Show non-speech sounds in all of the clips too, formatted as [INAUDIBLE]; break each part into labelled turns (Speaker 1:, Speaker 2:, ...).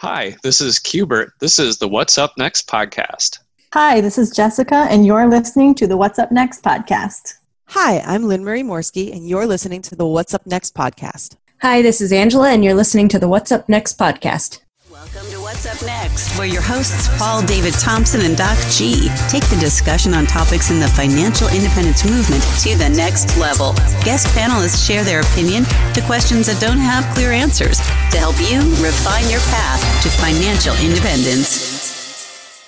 Speaker 1: Hi, this is Cubert. This is the What's Up Next podcast.
Speaker 2: Hi, this is Jessica, and you're listening to the What's Up Next podcast.
Speaker 3: Hi, I'm Lynn Marie Morski, and you're listening to the What's Up Next podcast.
Speaker 4: Hi, this is Angela, and you're listening to the What's Up Next podcast.
Speaker 5: Welcome to What's Up Next, where your hosts Paul David Thompson and Doc G take the discussion on topics in the financial independence movement to the next level. Guest panelists share their opinion to questions that don't have clear answers to help you refine your path to financial independence.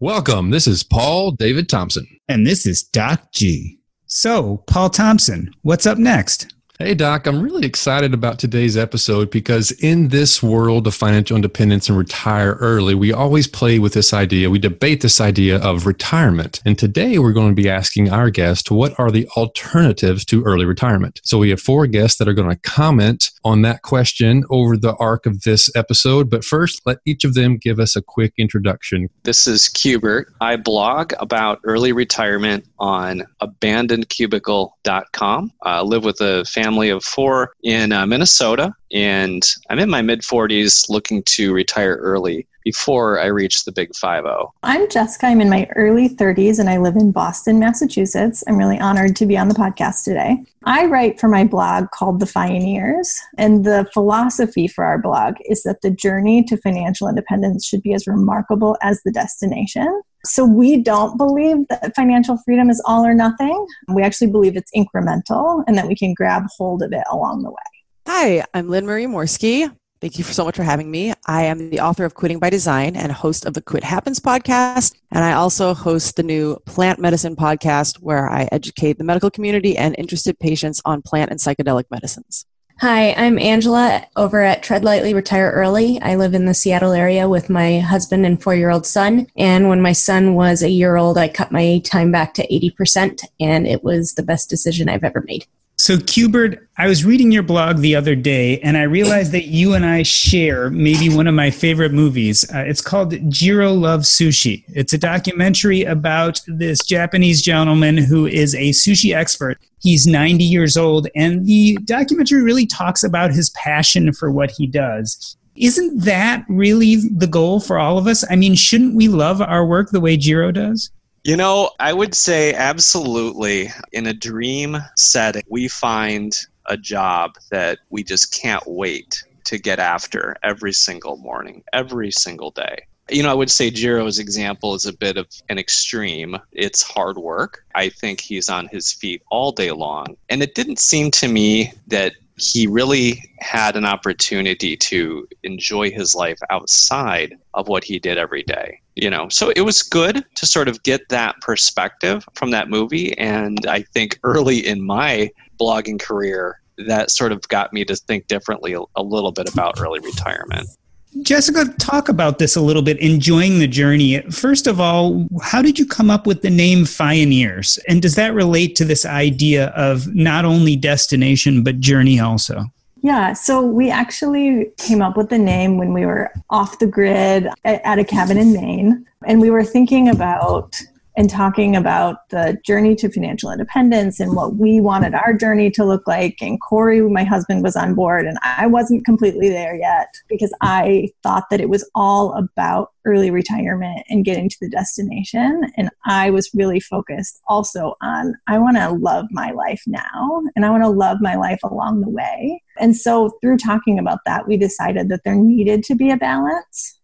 Speaker 6: Welcome. This is Paul David Thompson.
Speaker 7: And this is Doc G. So, Paul Thompson, what's up next?
Speaker 6: Hey, Doc, I'm really excited about today's episode because in this world of financial independence and retire early, we always play with this idea. We debate this idea of retirement. And today we're going to be asking our guest what are the alternatives to early retirement? So we have four guests that are going to comment on that question over the arc of this episode. But first, let each of them give us a quick introduction.
Speaker 1: This is Cubert. I blog about early retirement on abandonedcubicle.com. I live with a family of four in uh, Minnesota, and I'm in my mid 40s looking to retire early before I reach the big 5 0.
Speaker 2: I'm Jessica. I'm in my early 30s and I live in Boston, Massachusetts. I'm really honored to be on the podcast today. I write for my blog called The Fioneers, and the philosophy for our blog is that the journey to financial independence should be as remarkable as the destination. So we don't believe that financial freedom is all or nothing. We actually believe it's incremental and that we can grab hold of it along the way.
Speaker 3: Hi, I'm Lynn Marie Morski. Thank you so much for having me. I am the author of Quitting by Design and host of the Quit Happens podcast. And I also host the new Plant Medicine podcast, where I educate the medical community and interested patients on plant and psychedelic medicines.
Speaker 4: Hi, I'm Angela over at Tread Lightly Retire Early. I live in the Seattle area with my husband and four year old son. And when my son was a year old, I cut my time back to 80%, and it was the best decision I've ever made.
Speaker 7: So, Cubert, I was reading your blog the other day, and I realized that you and I share maybe one of my favorite movies. Uh, it's called Jiro Loves Sushi. It's a documentary about this Japanese gentleman who is a sushi expert. He's 90 years old, and the documentary really talks about his passion for what he does. Isn't that really the goal for all of us? I mean, shouldn't we love our work the way Jiro does?
Speaker 1: You know, I would say absolutely. In a dream setting, we find a job that we just can't wait to get after every single morning, every single day. You know, I would say Jiro's example is a bit of an extreme. It's hard work. I think he's on his feet all day long. And it didn't seem to me that he really had an opportunity to enjoy his life outside of what he did every day you know? So it was good to sort of get that perspective from that movie and i think early in my blogging career that sort of got me to think differently a little bit about early retirement
Speaker 7: Jessica, talk about this a little bit, enjoying the journey. First of all, how did you come up with the name Fioneers? And does that relate to this idea of not only destination, but journey also?
Speaker 2: Yeah, so we actually came up with the name when we were off the grid at a cabin in Maine. And we were thinking about and talking about the journey to financial independence and what we wanted our journey to look like. And Corey, my husband, was on board, and I wasn't completely there yet because I thought that it was all about early retirement and getting to the destination. And I was really focused also on I want to love my life now and I want to love my life along the way. And so, through talking about that, we decided that there needed to be a balance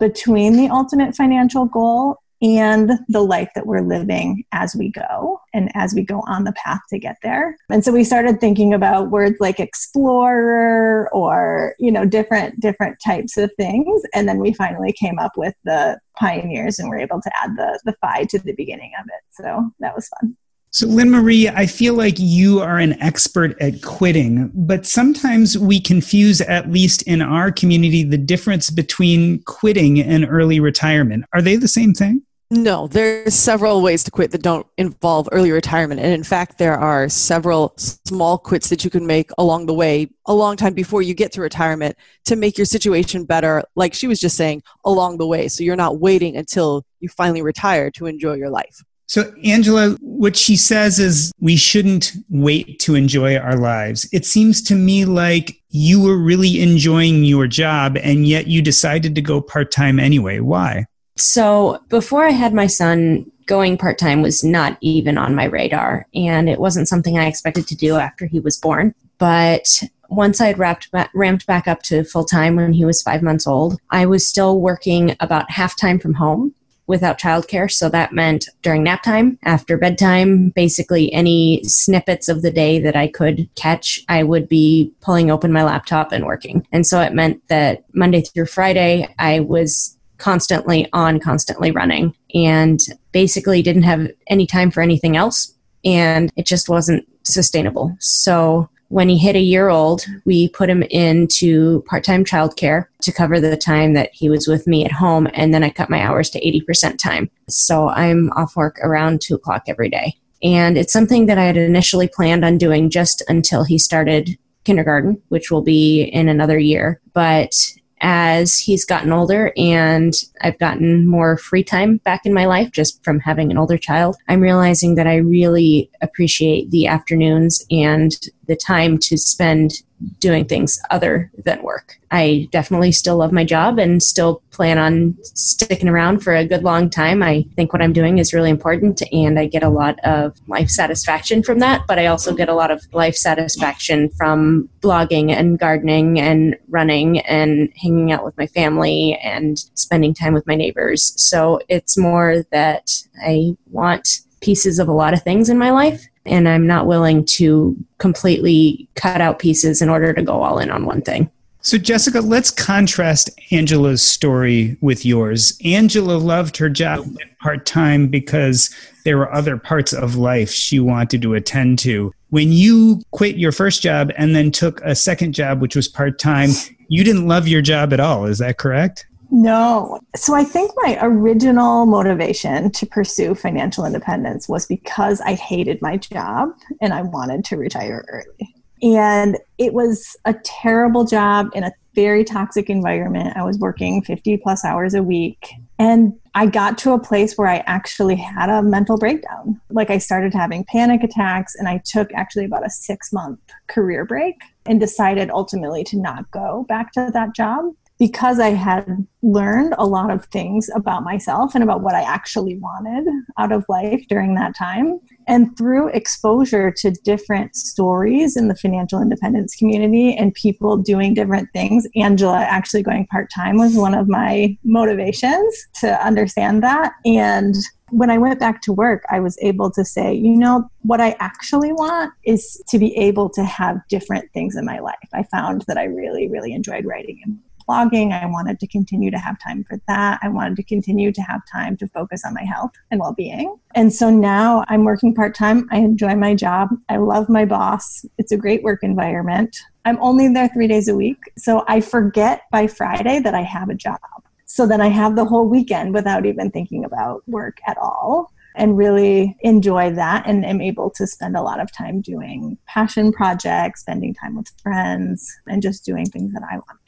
Speaker 2: between the ultimate financial goal and the life that we're living as we go and as we go on the path to get there. And so we started thinking about words like explorer or, you know, different different types of things and then we finally came up with the pioneers and were able to add the the phi to the beginning of it. So that was fun.
Speaker 7: So, Lynn Marie, I feel like you are an expert at quitting, but sometimes we confuse, at least in our community, the difference between quitting and early retirement. Are they the same thing?
Speaker 3: No, there's several ways to quit that don't involve early retirement. And in fact, there are several small quits that you can make along the way, a long time before you get to retirement to make your situation better, like she was just saying, along the way. So you're not waiting until you finally retire to enjoy your life.
Speaker 7: So, Angela, what she says is we shouldn't wait to enjoy our lives. It seems to me like you were really enjoying your job and yet you decided to go part time anyway. Why?
Speaker 4: So before I had my son, going part time was not even on my radar, and it wasn't something I expected to do after he was born. But once I had wrapped, ramped back up to full time when he was five months old, I was still working about half time from home without childcare. So that meant during nap time, after bedtime, basically any snippets of the day that I could catch, I would be pulling open my laptop and working. And so it meant that Monday through Friday, I was constantly on, constantly running, and basically didn't have any time for anything else. And it just wasn't sustainable. So when he hit a year old, we put him into part time childcare to cover the time that he was with me at home. And then I cut my hours to 80% time. So I'm off work around two o'clock every day. And it's something that I had initially planned on doing just until he started kindergarten, which will be in another year. But as he's gotten older and I've gotten more free time back in my life just from having an older child, I'm realizing that I really appreciate the afternoons and the time to spend doing things other than work. I definitely still love my job and still plan on sticking around for a good long time. I think what I'm doing is really important and I get a lot of life satisfaction from that, but I also get a lot of life satisfaction from blogging and gardening and running and hanging out with my family and spending time with my neighbors. So it's more that I want pieces of a lot of things in my life and I'm not willing to completely cut out pieces in order to go all in on one thing.
Speaker 7: So, Jessica, let's contrast Angela's story with yours. Angela loved her job part time because there were other parts of life she wanted to attend to. When you quit your first job and then took a second job, which was part time, you didn't love your job at all. Is that correct?
Speaker 2: No. So I think my original motivation to pursue financial independence was because I hated my job and I wanted to retire early. And it was a terrible job in a very toxic environment. I was working 50 plus hours a week. And I got to a place where I actually had a mental breakdown. Like I started having panic attacks, and I took actually about a six month career break and decided ultimately to not go back to that job because I had learned a lot of things about myself and about what I actually wanted out of life during that time. And through exposure to different stories in the financial independence community and people doing different things, Angela actually going part time was one of my motivations to understand that. And when I went back to work, I was able to say, you know, what I actually want is to be able to have different things in my life. I found that I really, really enjoyed writing and blogging. I wanted to continue to have time for that. I wanted to continue to have time to focus on my health and well being. And so now I'm working part time. I enjoy my job. I love my boss. It's a great work environment. I'm only there three days a week. So I forget by Friday that I have a job. So then I have the whole weekend without even thinking about work at all and really enjoy that and am able to spend a lot of time doing passion projects, spending time with friends, and just doing things that I want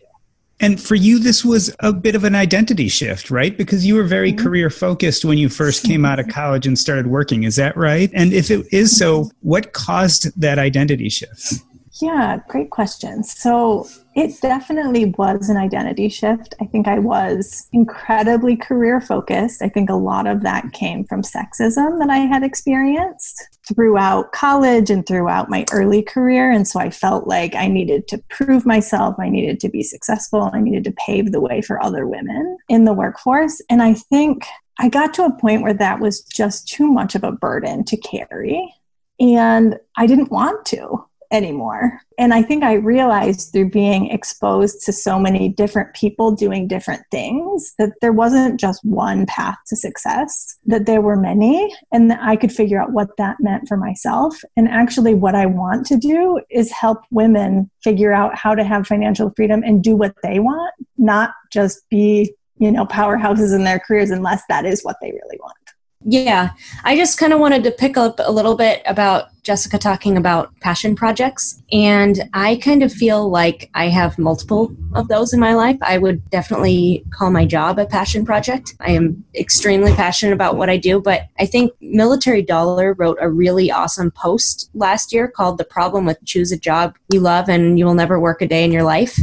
Speaker 7: And for you, this was a bit of an identity shift, right? Because you were very mm-hmm. career focused when you first came out of college and started working. Is that right? And if it is so, what caused that identity shift?
Speaker 2: Yeah, great question. So it definitely was an identity shift. I think I was incredibly career focused. I think a lot of that came from sexism that I had experienced throughout college and throughout my early career. And so I felt like I needed to prove myself, I needed to be successful, I needed to pave the way for other women in the workforce. And I think I got to a point where that was just too much of a burden to carry. And I didn't want to anymore. And I think I realized through being exposed to so many different people doing different things that there wasn't just one path to success, that there were many, and that I could figure out what that meant for myself. And actually, what I want to do is help women figure out how to have financial freedom and do what they want, not just be, you know, powerhouses in their careers unless that is what they really want.
Speaker 4: Yeah, I just kind of wanted to pick up a little bit about Jessica talking about passion projects. And I kind of feel like I have multiple of those in my life. I would definitely call my job a passion project. I am extremely passionate about what I do, but I think Military Dollar wrote a really awesome post last year called The Problem with Choose a Job You Love and You Will Never Work a Day in Your Life.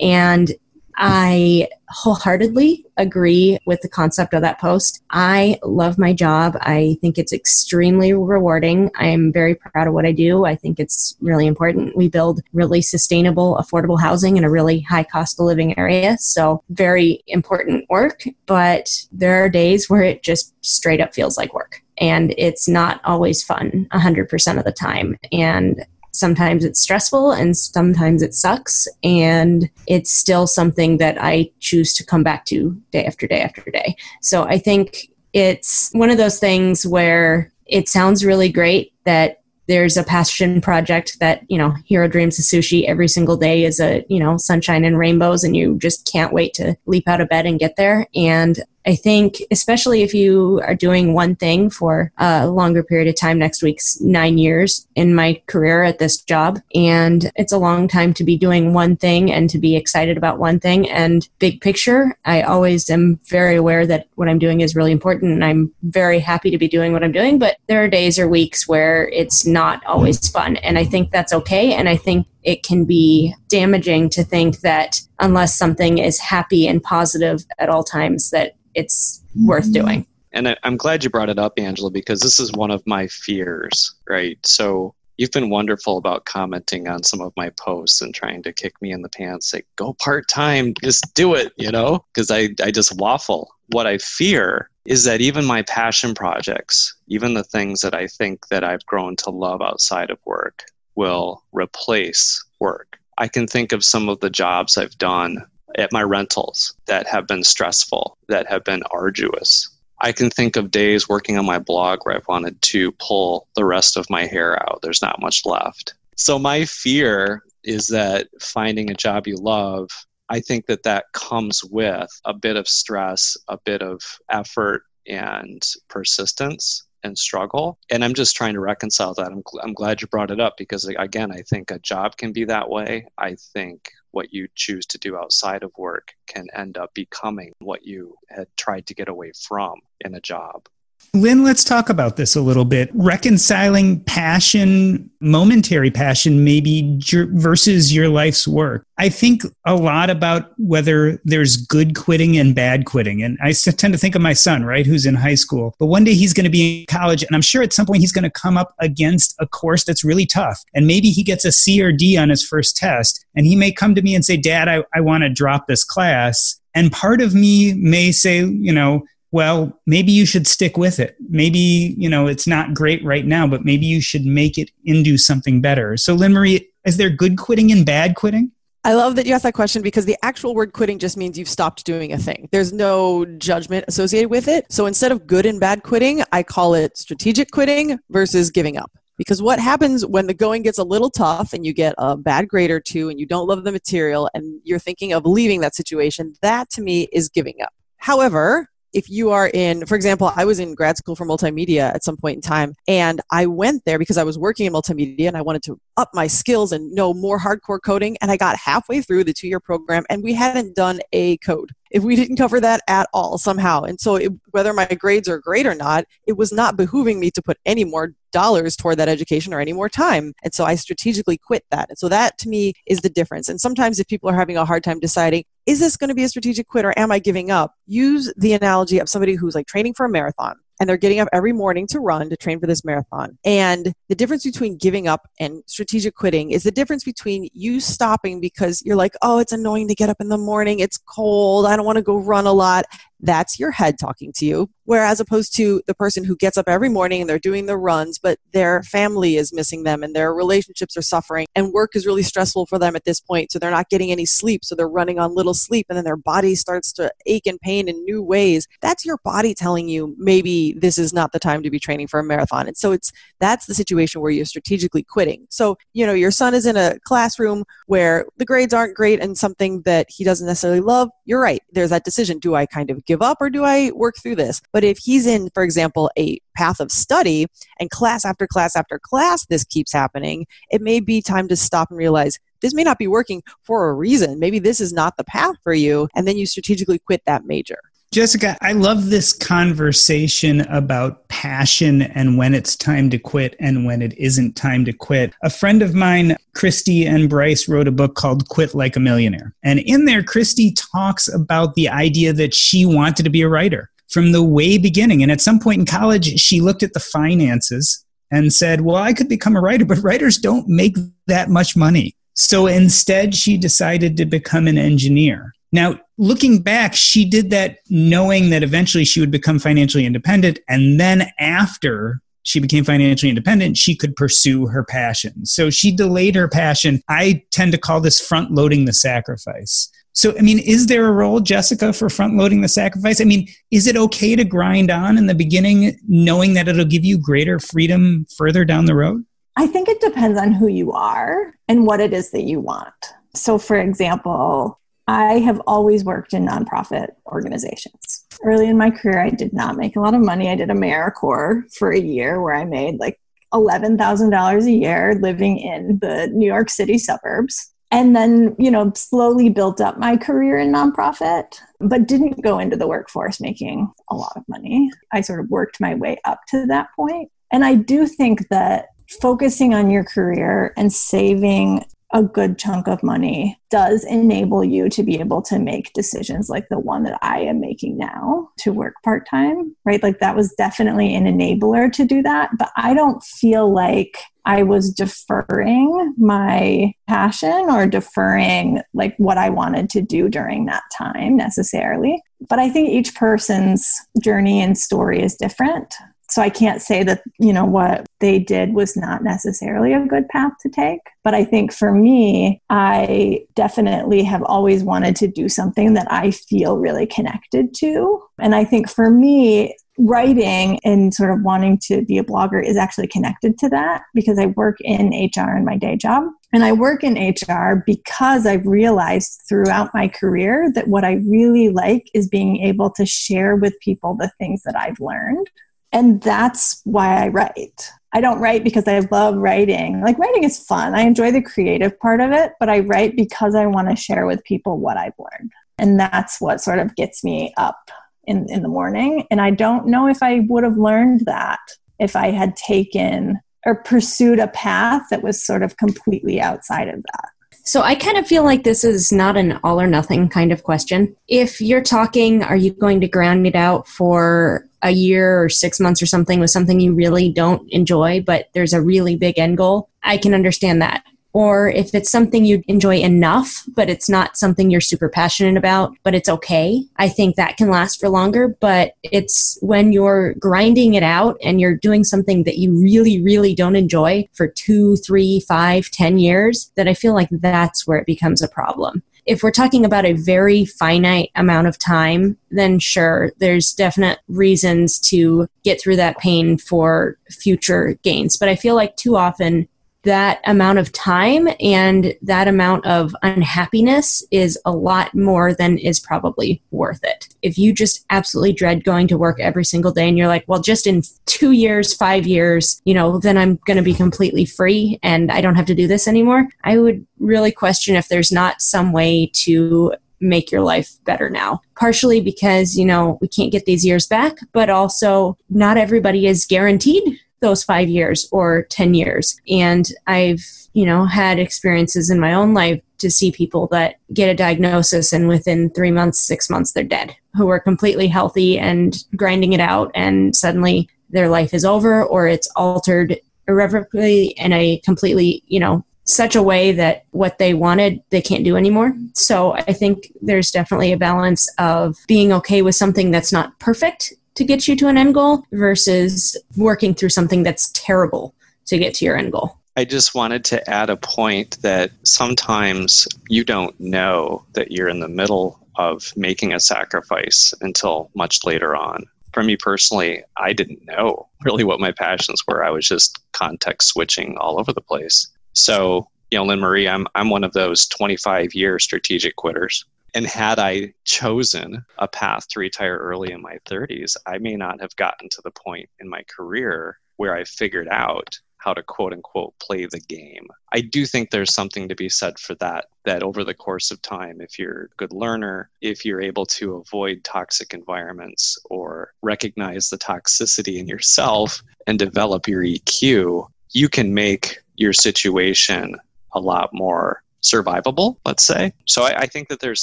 Speaker 4: And I wholeheartedly agree with the concept of that post. I love my job. I think it's extremely rewarding. I'm very proud of what I do. I think it's really important. We build really sustainable, affordable housing in a really high cost of living area. So, very important work. But there are days where it just straight up feels like work. And it's not always fun 100% of the time. And sometimes it's stressful and sometimes it sucks and it's still something that i choose to come back to day after day after day. So i think it's one of those things where it sounds really great that there's a passion project that you know Jiro dreams of sushi every single day is a you know sunshine and rainbows and you just can't wait to leap out of bed and get there. And I think, especially if you are doing one thing for a longer period of time, next week's nine years in my career at this job. And it's a long time to be doing one thing and to be excited about one thing. And big picture, I always am very aware that what I'm doing is really important and I'm very happy to be doing what I'm doing. But there are days or weeks where it's not always fun. And I think that's okay. And I think it can be damaging to think that unless something is happy and positive at all times, that it's worth mm-hmm. doing.
Speaker 1: And I, I'm glad you brought it up, Angela, because this is one of my fears, right? So you've been wonderful about commenting on some of my posts and trying to kick me in the pants, say, go part time, just do it, you know, because I, I just waffle. What I fear is that even my passion projects, even the things that I think that I've grown to love outside of work, will replace work. I can think of some of the jobs I've done at my rentals that have been stressful, that have been arduous. I can think of days working on my blog where I've wanted to pull the rest of my hair out. There's not much left. So, my fear is that finding a job you love, I think that that comes with a bit of stress, a bit of effort, and persistence and struggle. And I'm just trying to reconcile that. I'm, I'm glad you brought it up because, again, I think a job can be that way. I think what you choose to do outside of work can end up becoming what you had tried to get away from in a job.
Speaker 7: Lynn, let's talk about this a little bit. Reconciling passion, momentary passion, maybe versus your life's work. I think a lot about whether there's good quitting and bad quitting. And I tend to think of my son, right, who's in high school. But one day he's going to be in college, and I'm sure at some point he's going to come up against a course that's really tough. And maybe he gets a C or D on his first test. And he may come to me and say, Dad, I, I want to drop this class. And part of me may say, you know, well, maybe you should stick with it. Maybe, you know, it's not great right now, but maybe you should make it into something better. So, Lynn Marie, is there good quitting and bad quitting?
Speaker 3: I love that you asked that question because the actual word quitting just means you've stopped doing a thing. There's no judgment associated with it. So instead of good and bad quitting, I call it strategic quitting versus giving up. Because what happens when the going gets a little tough and you get a bad grade or two and you don't love the material and you're thinking of leaving that situation, that to me is giving up. However, if you are in, for example, I was in grad school for multimedia at some point in time, and I went there because I was working in multimedia and I wanted to up my skills and know more hardcore coding. And I got halfway through the two year program and we hadn't done a code. If we didn't cover that at all somehow. And so, it, whether my grades are great or not, it was not behooving me to put any more dollars toward that education or any more time. And so I strategically quit that. And so that to me is the difference. And sometimes if people are having a hard time deciding, is this going to be a strategic quit or am I giving up? Use the analogy of somebody who's like training for a marathon and they're getting up every morning to run to train for this marathon. And the difference between giving up and strategic quitting is the difference between you stopping because you're like, oh, it's annoying to get up in the morning, it's cold, I don't want to go run a lot. That's your head talking to you. Whereas opposed to the person who gets up every morning and they're doing the runs, but their family is missing them and their relationships are suffering and work is really stressful for them at this point. So they're not getting any sleep. So they're running on little sleep and then their body starts to ache and pain in new ways. That's your body telling you maybe this is not the time to be training for a marathon. And so it's that's the situation where you're strategically quitting. So, you know, your son is in a classroom where the grades aren't great and something that he doesn't necessarily love. You're right. There's that decision. Do I kind of give up or do I work through this? But if he's in, for example, a path of study and class after class after class this keeps happening, it may be time to stop and realize this may not be working for a reason. Maybe this is not the path for you. And then you strategically quit that major.
Speaker 7: Jessica, I love this conversation about passion and when it's time to quit and when it isn't time to quit. A friend of mine, Kristy and Bryce, wrote a book called Quit Like a Millionaire. And in there, Kristy talks about the idea that she wanted to be a writer from the way beginning. And at some point in college, she looked at the finances and said, Well, I could become a writer, but writers don't make that much money. So instead, she decided to become an engineer. Now, looking back, she did that knowing that eventually she would become financially independent. And then after she became financially independent, she could pursue her passion. So she delayed her passion. I tend to call this front loading the sacrifice. So, I mean, is there a role, Jessica, for front loading the sacrifice? I mean, is it okay to grind on in the beginning, knowing that it'll give you greater freedom further down the road?
Speaker 2: I think it depends on who you are and what it is that you want. So, for example, I have always worked in nonprofit organizations. Early in my career, I did not make a lot of money. I did AmeriCorps for a year where I made like $11,000 a year living in the New York City suburbs. And then, you know, slowly built up my career in nonprofit, but didn't go into the workforce making a lot of money. I sort of worked my way up to that point. And I do think that focusing on your career and saving a good chunk of money does enable you to be able to make decisions like the one that I am making now to work part time, right? Like that was definitely an enabler to do that. But I don't feel like I was deferring my passion or deferring like what I wanted to do during that time necessarily. But I think each person's journey and story is different so I can't say that, you know, what they did was not necessarily a good path to take. But I think for me, I definitely have always wanted to do something that I feel really connected to. And I think for me, writing and sort of wanting to be a blogger is actually connected to that because I work in HR in my day job. And I work in HR because I've realized throughout my career that what I really like is being able to share with people the things that I've learned. And that's why I write. I don't write because I love writing. Like, writing is fun. I enjoy the creative part of it, but I write because I want to share with people what I've learned. And that's what sort of gets me up in, in the morning. And I don't know if I would have learned that if I had taken or pursued a path that was sort of completely outside of that.
Speaker 4: So I kind of feel like this is not an all or nothing kind of question. If you're talking, are you going to ground it out for a year or six months or something with something you really don't enjoy, but there's a really big end goal? I can understand that or if it's something you enjoy enough, but it's not something you're super passionate about, but it's okay. I think that can last for longer, but it's when you're grinding it out and you're doing something that you really, really don't enjoy for two, three, five, ten years that I feel like that's where it becomes a problem. If we're talking about a very finite amount of time, then sure, there's definite reasons to get through that pain for future gains. But I feel like too often that amount of time and that amount of unhappiness is a lot more than is probably worth it. If you just absolutely dread going to work every single day and you're like, well, just in two years, five years, you know, then I'm going to be completely free and I don't have to do this anymore, I would really question if there's not some way to make your life better now. Partially because, you know, we can't get these years back, but also not everybody is guaranteed those five years or 10 years. And I've, you know, had experiences in my own life to see people that get a diagnosis and within three months, six months, they're dead, who are completely healthy and grinding it out. And suddenly their life is over or it's altered irrevocably in a completely, you know, such a way that what they wanted they can't do anymore. So I think there's definitely a balance of being okay with something that's not perfect to get you to an end goal versus working through something that's terrible to get to your end goal.
Speaker 1: I just wanted to add a point that sometimes you don't know that you're in the middle of making a sacrifice until much later on. For me personally, I didn't know really what my passions were. I was just context switching all over the place. So, you know, Lynn Marie, I'm I'm one of those 25 year strategic quitters. And had I chosen a path to retire early in my 30s, I may not have gotten to the point in my career where I figured out how to quote unquote play the game. I do think there's something to be said for that, that over the course of time, if you're a good learner, if you're able to avoid toxic environments or recognize the toxicity in yourself and develop your EQ, you can make your situation a lot more survivable, let's say. So I, I, think that there's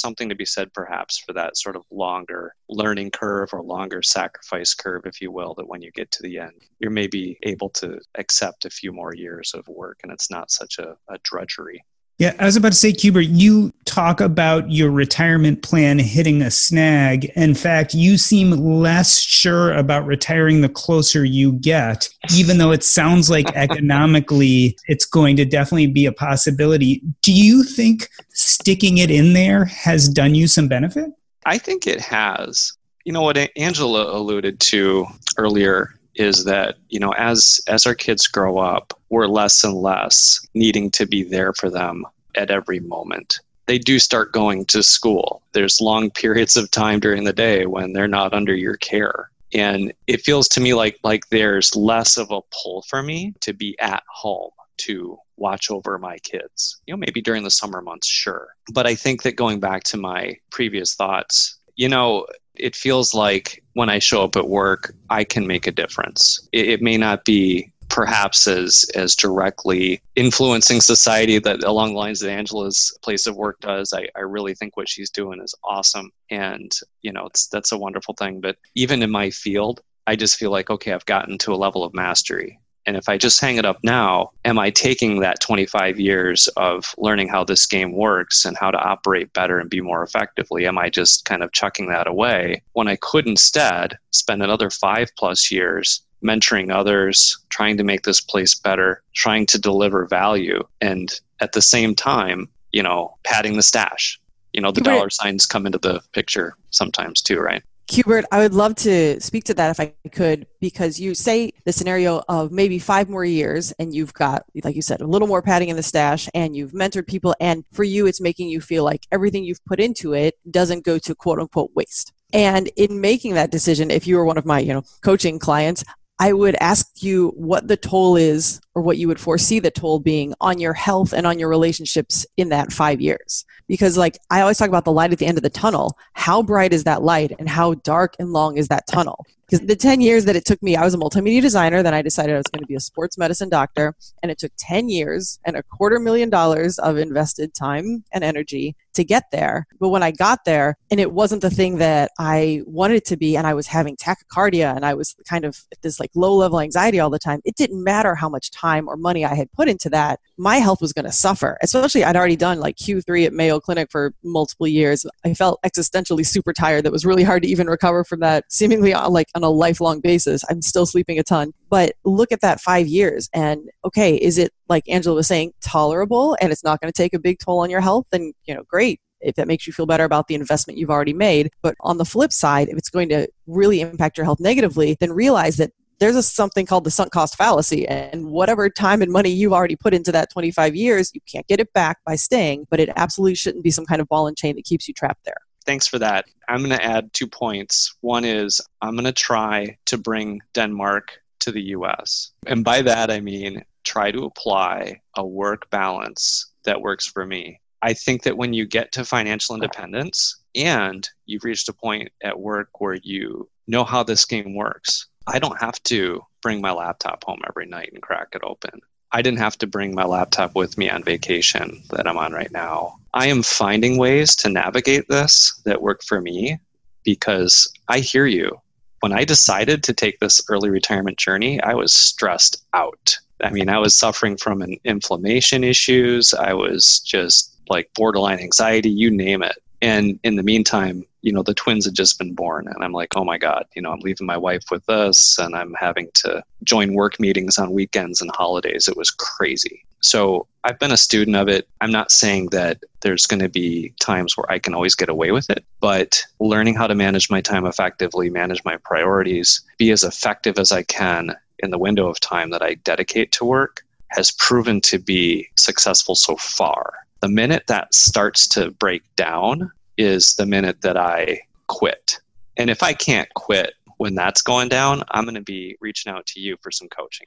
Speaker 1: something to be said perhaps for that sort of longer learning curve or longer sacrifice curve, if you will, that when you get to the end, you're maybe able to accept a few more years of work and it's not such a, a drudgery.
Speaker 7: Yeah, I was about to say, Cubert, you talk about your retirement plan hitting a snag. In fact, you seem less sure about retiring the closer you get, even though it sounds like [LAUGHS] economically it's going to definitely be a possibility. Do you think sticking it in there has done you some benefit?
Speaker 1: I think it has. You know what Angela alluded to earlier is that you know as as our kids grow up we're less and less needing to be there for them at every moment. They do start going to school. There's long [LAUGHS] periods of time during the day when they're not under your care. And it feels to me like like there's less of a pull for me to be at home to watch over my kids. You know maybe during the summer months sure. But i think that going back to my previous thoughts you know it feels like when I show up at work, I can make a difference. It, it, may not be perhaps as as directly influencing society that along the lines that Angela's place of work does. I, I really think what she's doing is awesome. And, you know, it's that's a wonderful thing. But even in my field, I just feel like, okay, I've gotten to a level of mastery. And if I just hang it up now, am I taking that 25 years of learning how this game works and how to operate better and be more effectively? Am I just kind of chucking that away when I could instead spend another five plus years mentoring others, trying to make this place better, trying to deliver value, and at the same time, you know, padding the stash? You know, the dollar signs come into the picture sometimes too, right?
Speaker 3: Cubert, I would love to speak to that if I could, because you say the scenario of maybe five more years and you've got, like you said, a little more padding in the stash and you've mentored people. And for you, it's making you feel like everything you've put into it doesn't go to quote unquote waste. And in making that decision, if you were one of my, you know, coaching clients, I would ask you what the toll is or what you would foresee the toll being on your health and on your relationships in that five years. Because, like, I always talk about the light at the end of the tunnel. How bright is that light and how dark and long is that tunnel? Because the 10 years that it took me, I was a multimedia designer, then I decided I was going to be a sports medicine doctor, and it took 10 years and a quarter million dollars of invested time and energy to get there. But when I got there, and it wasn't the thing that I wanted it to be, and I was having tachycardia and I was kind of this like low level anxiety all the time, it didn't matter how much time or money I had put into that. My health was going to suffer, especially I'd already done like Q3 at Mayo Clinic for multiple years. I felt existentially super tired. That was really hard to even recover from that, seemingly uh, like on a lifelong basis. I'm still sleeping a ton. But look at that five years and okay, is it like Angela was saying, tolerable and it's not going to take a big toll on your health? Then, you know, great if that makes you feel better about the investment you've already made. But on the flip side, if it's going to really impact your health negatively, then realize that there's a, something called the sunk cost fallacy. And whatever time and money you've already put into that 25 years, you can't get it back by staying, but it absolutely shouldn't be some kind of ball and chain that keeps you trapped there.
Speaker 1: Thanks for that. I'm going to add two points. One is I'm going to try to bring Denmark to the US. And by that, I mean try to apply a work balance that works for me. I think that when you get to financial independence and you've reached a point at work where you know how this game works, I don't have to bring my laptop home every night and crack it open. I didn't have to bring my laptop with me on vacation that I'm on right now. I am finding ways to navigate this that work for me because I hear you. When I decided to take this early retirement journey, I was stressed out. I mean, I was suffering from an inflammation issues. I was just like borderline anxiety, you name it. And in the meantime, you know, the twins had just been born. And I'm like, oh my God, you know, I'm leaving my wife with this and I'm having to join work meetings on weekends and holidays. It was crazy. So I've been a student of it. I'm not saying that there's going to be times where I can always get away with it, but learning how to manage my time effectively, manage my priorities, be as effective as I can in the window of time that I dedicate to work has proven to be successful so far. The minute that starts to break down is the minute that I quit. And if I can't quit when that's going down, I'm going to be reaching out to you for some coaching.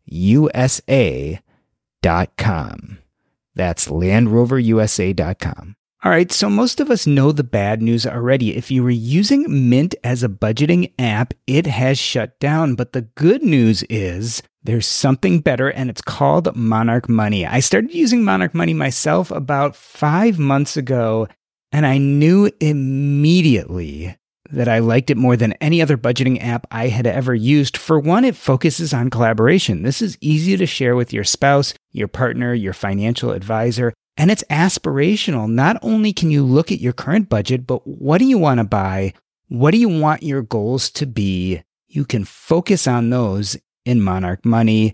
Speaker 8: USA.com. That's LandRoverUSA.com. All right, so most of us know the bad news already. If you were using Mint as a budgeting app, it has shut down. But the good news is there's something better, and it's called Monarch Money. I started using Monarch Money myself about five months ago, and I knew immediately that I liked it more than any other budgeting app I had ever used. For one, it focuses on collaboration. This is easy to share with your spouse, your partner, your financial advisor. And it's aspirational. Not only can you look at your current budget, but what do you want to buy? What do you want your goals to be? You can focus on those in Monarch Money.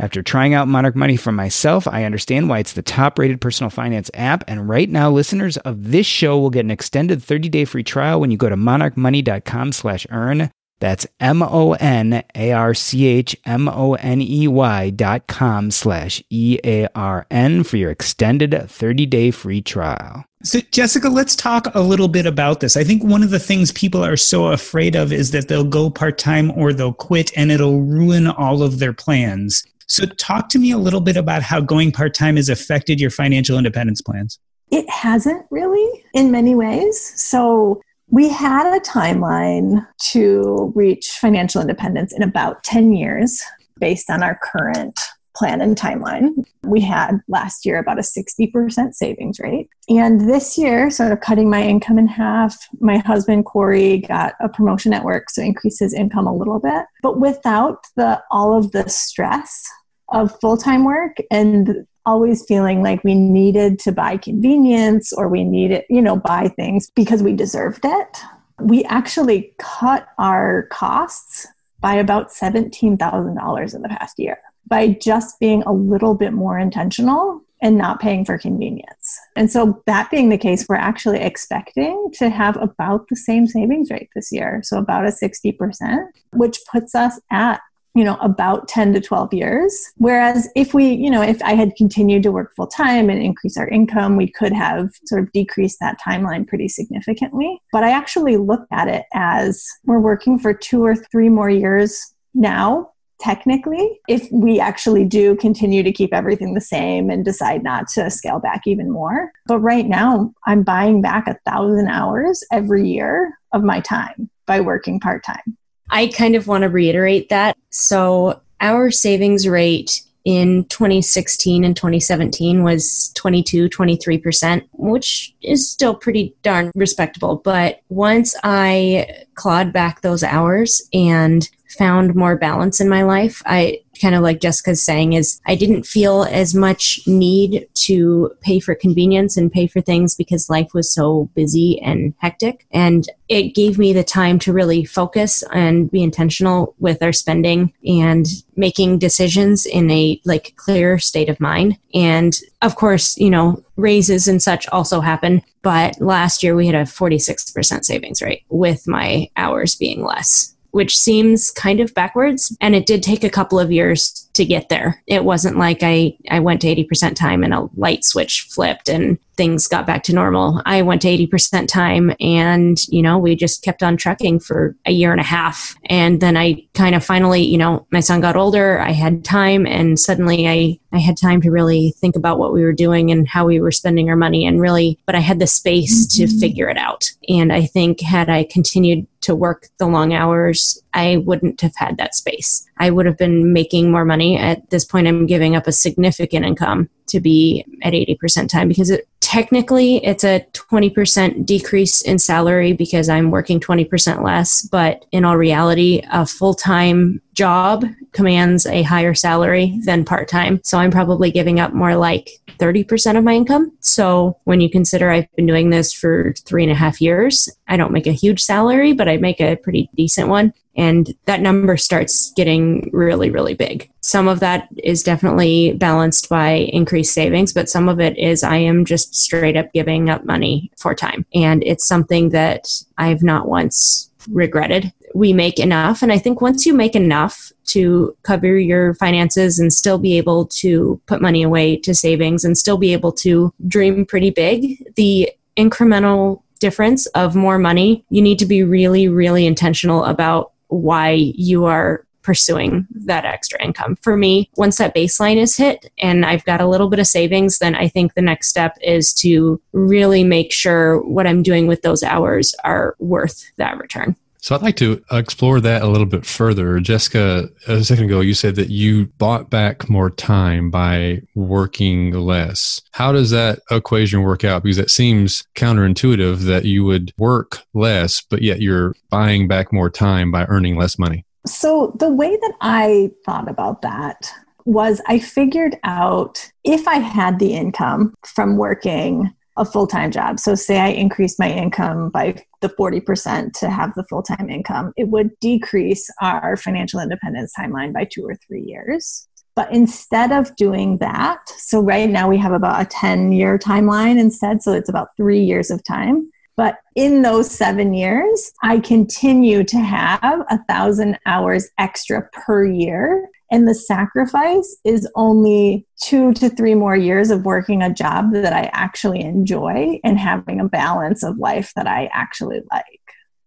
Speaker 8: After trying out Monarch Money for myself, I understand why it's the top rated personal finance app. And right now, listeners of this show will get an extended 30 day free trial when you go to monarchmoney.com slash earn. That's M O N A R C H M O N E Y dot com slash E A R N for your extended 30 day free trial.
Speaker 7: So, Jessica, let's talk a little bit about this. I think one of the things people are so afraid of is that they'll go part time or they'll quit and it'll ruin all of their plans. So, talk to me a little bit about how going part time has affected your financial independence plans.
Speaker 2: It hasn't really in many ways. So, we had a timeline to reach financial independence in about 10 years based on our current plan and timeline. We had last year about a 60% savings rate. And this year, sort of cutting my income in half, my husband Corey got a promotion at work, so increased his income a little bit, but without the all of the stress of full-time work and always feeling like we needed to buy convenience or we needed, you know, buy things because we deserved it. We actually cut our costs by about $17,000 in the past year by just being a little bit more intentional and not paying for convenience. And so, that being the case, we're actually expecting to have about the same savings rate this year. So, about a 60%, which puts us at you know about 10 to 12 years. Whereas if we you know if i had continued to work full time and increase our income we could have sort of decreased that timeline pretty significantly. But i actually look at it as we're working for two or three more years now technically if we actually do continue to keep everything the same and decide not to scale back even more. But right now i'm buying back a thousand hours every year of my time by working part-time
Speaker 4: I kind of want to reiterate that. So, our savings rate in 2016 and 2017 was 22, 23%, which is still pretty darn respectable. But once I clawed back those hours and found more balance in my life, I kind of like Jessica's saying is I didn't feel as much need to pay for convenience and pay for things because life was so busy and hectic. And it gave me the time to really focus and be intentional with our spending and making decisions in a like clear state of mind. And of course, you know, raises and such also happen. But last year we had a 46% savings rate with my hours being less which seems kind of backwards. And it did take a couple of years to get there. It wasn't like I, I went to 80% time and a light switch flipped and things got back to normal. I went to 80% time and, you know, we just kept on trucking for a year and a half. And then I kind of finally, you know, my son got older, I had time and suddenly I, I had time to really think about what we were doing and how we were spending our money and really, but I had the space mm-hmm. to figure it out. And I think had I continued to work the long hours, I wouldn't have had that space. I would have been making more money. At this point, I'm giving up a significant income to be at 80% time because it, technically it's a 20% decrease in salary because I'm working 20% less. But in all reality, a full time job commands a higher salary than part time. So I'm probably giving up more like 30% of my income. So when you consider I've been doing this for three and a half years, I don't make a huge salary, but I make a pretty decent one. And that number starts getting really, really big. Some of that is definitely balanced by increased savings, but some of it is I am just straight up giving up money for time. And it's something that I've not once regretted. We make enough. And I think once you make enough to cover your finances and still be able to put money away to savings and still be able to dream pretty big, the incremental difference of more money, you need to be really, really intentional about why you are pursuing that extra income. For me, once that baseline is hit and I've got a little bit of savings, then I think the next step is to really make sure what I'm doing with those hours are worth that return.
Speaker 6: So I'd like to explore that a little bit further. Jessica, a second ago, you said that you bought back more time by working less. How does that equation work out? Because it seems counterintuitive that you would work less, but yet you're buying back more time by earning less money.
Speaker 2: So the way that I thought about that was I figured out if I had the income from working a full time job. So, say I increased my income by the 40% to have the full time income, it would decrease our financial independence timeline by two or three years. But instead of doing that, so right now we have about a 10 year timeline instead, so it's about three years of time. But in those seven years, I continue to have a thousand hours extra per year and the sacrifice is only two to three more years of working a job that I actually enjoy and having a balance of life that I actually like.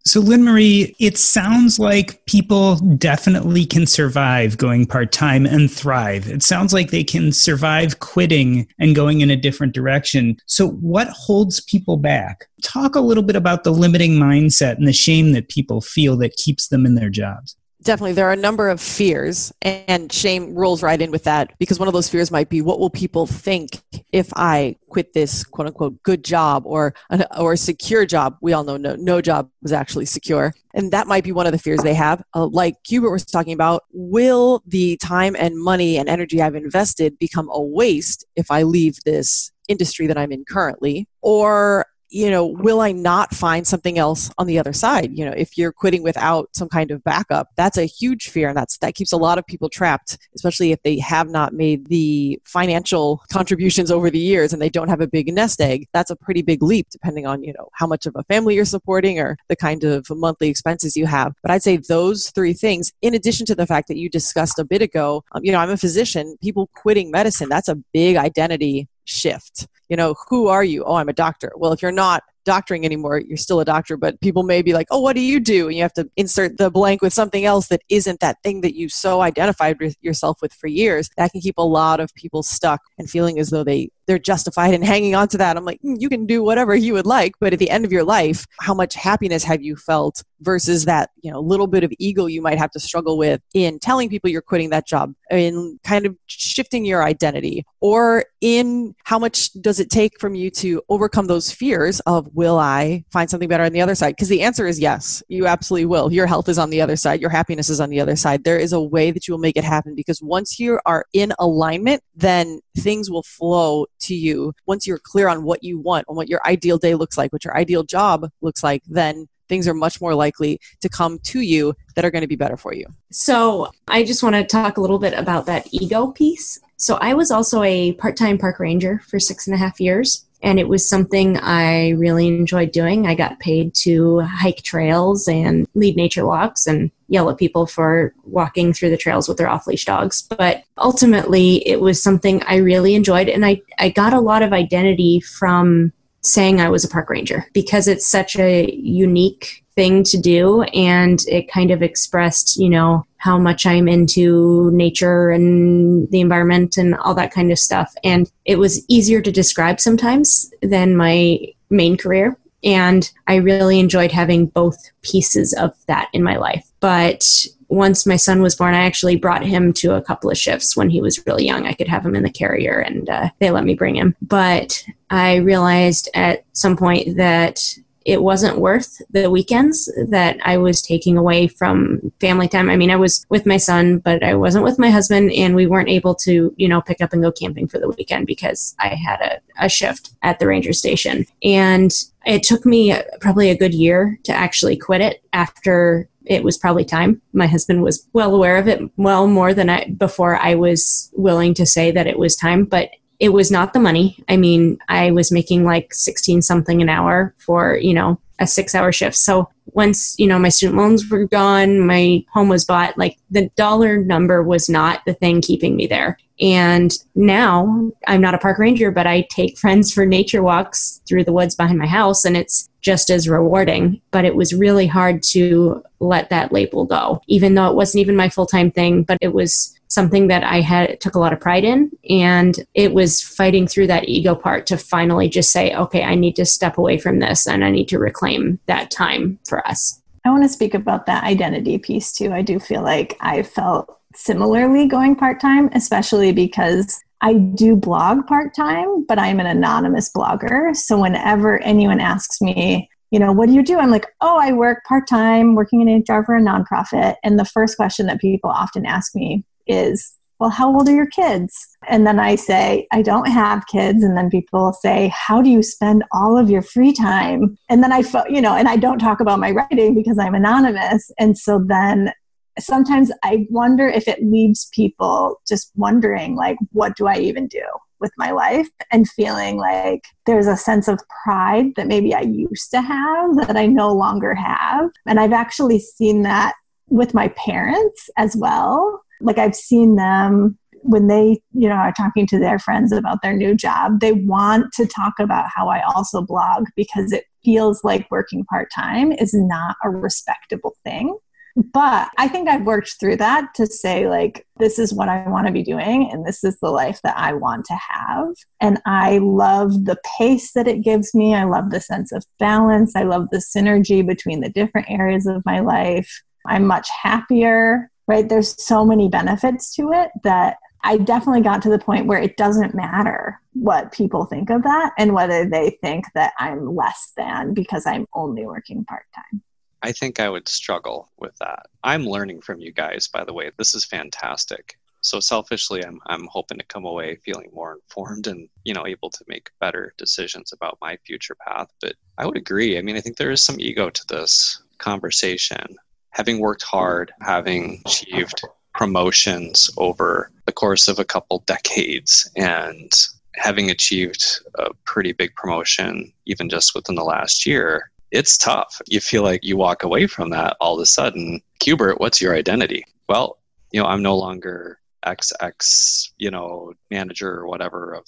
Speaker 7: So, Lynn Marie, it sounds like people definitely can survive going part time and thrive. It sounds like they can survive quitting and going in a different direction. So, what holds people back? Talk a little bit about the limiting mindset and the shame that people feel that keeps them in their jobs
Speaker 3: Definitely. There are a number of fears, and shame rolls right in with that because one of those fears might be what will people think if I quit this quote unquote good job or, or secure job? We all know no, no job is actually secure. And that might be one of the fears they have. Uh, like Cubert was talking about, will the time and money and energy I've invested become a waste if I leave this industry that I'm in currently? Or you know, will I not find something else on the other side? You know, if you're quitting without some kind of backup, that's a huge fear, and that's that keeps a lot of people trapped, especially if they have not made the financial contributions over the years and they don't have a big nest egg. That's a pretty big leap, depending on you know how much of a family you're supporting or the kind of monthly expenses you have. But I'd say those three things, in addition to the fact that you discussed a bit ago, um, you know, I'm a physician. People quitting medicine, that's a big identity shift you know, who are you? Oh, I'm a doctor. Well, if you're not doctoring anymore, you're still a doctor, but people may be like, oh, what do you do? And you have to insert the blank with something else that isn't that thing that you so identified yourself with for years. That can keep a lot of people stuck and feeling as though they they're justified in hanging on to that. I'm like, mm, you can do whatever you would like, but at the end of your life, how much happiness have you felt versus that, you know, little bit of ego you might have to struggle with in telling people you're quitting that job, in kind of shifting your identity, or in how much does it take from you to overcome those fears of will I find something better on the other side? Because the answer is yes, you absolutely will. Your health is on the other side, your happiness is on the other side. There is a way that you will make it happen because once you are in alignment, then things will flow to you once you're clear on what you want and what your ideal day looks like, what your ideal job looks like, then things are much more likely to come to you that are going to be better for you.
Speaker 4: So, I just want to talk a little bit about that ego piece. So, I was also a part time park ranger for six and a half years and it was something I really enjoyed doing. I got paid to hike trails and lead nature walks and yell at people for walking through the trails with their off leash dogs. But ultimately, it was something I really enjoyed, and I, I got a lot of identity from saying I was a park ranger because it's such a unique thing to do and it kind of expressed you know how much i'm into nature and the environment and all that kind of stuff. And it was easier to describe sometimes than my main career. And i really enjoyed having both pieces of that in my life. But once my son was born, I actually brought him to a couple of shifts when he was really young. I could have him in the carrier and uh, they let me bring him. But I realized at some point that it wasn't worth the weekends that I was taking away from family time. I mean, I was with my son, but I wasn't with my husband, and we weren't able to, you know, pick up and go camping for the weekend because I had a, a shift at the ranger station. And it took me probably a good year to actually quit it after it was probably time. My husband was well aware of it, well more than I before I was willing to say that it was time. But it was not the money. I mean, I was making like 16 something an hour for, you know, a six hour shift. So once, you know, my student loans were gone, my home was bought, like the dollar number was not the thing keeping me there. And now I'm not a park ranger, but I take [LAUGHS] friends for nature walks through the woods behind my house and it's just as rewarding. But it was really hard to let that label go, even though it wasn't even my full time thing, but it was something that I had took a lot of pride in and it was fighting through that ego part to finally just say okay I need to step away from this and I need to reclaim that time for us.
Speaker 2: I want to speak about that identity piece too. I do feel like I felt similarly going part-time especially because I do blog part-time but I'm an anonymous blogger so whenever anyone asks me you know, what do you do? I'm like, oh, I work part time working in HR for a nonprofit. And the first question that people often ask me is, well, how old are your kids? And then I say, I don't have kids. And then people say, how do you spend all of your free time? And then I, you know, and I don't talk about my writing because I'm anonymous. And so then sometimes I wonder if it leaves people just wondering, like, what do I even do? with my life and feeling like there's a sense of pride that maybe I used to have that I no longer have. And I've actually seen that with my parents as well like I've seen them when they you know are talking to their friends about their new job they want to talk about how i also blog because it feels like working part-time is not a respectable thing. But i think i've worked through that to say like this is what i want to be doing and this is the life that i want to have. And i love the pace that it gives me. I love the sense of balance. I love the synergy between the different areas of my life. I'm much happier, right? There's so many benefits to it that I definitely got to the point where it doesn't matter what people think of that and whether they think that I'm less than because I'm only working part time.
Speaker 1: I think I would struggle with that. I'm learning from you guys, by the way. This is fantastic. So selfishly, I'm, I'm hoping to come away feeling more informed and, you know, able to make better decisions about my future path. But I would agree. I mean, I think there is some ego to this conversation. Having worked hard, having achieved promotions over the course of a couple decades and having achieved a pretty big promotion even just within the last year it's tough. You feel like you walk away from that all of a sudden. Cubert what's your identity? Well you know i'm no longer xx you know manager or whatever of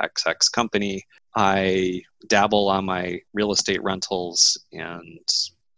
Speaker 1: xx company. I dabble on my real estate rentals and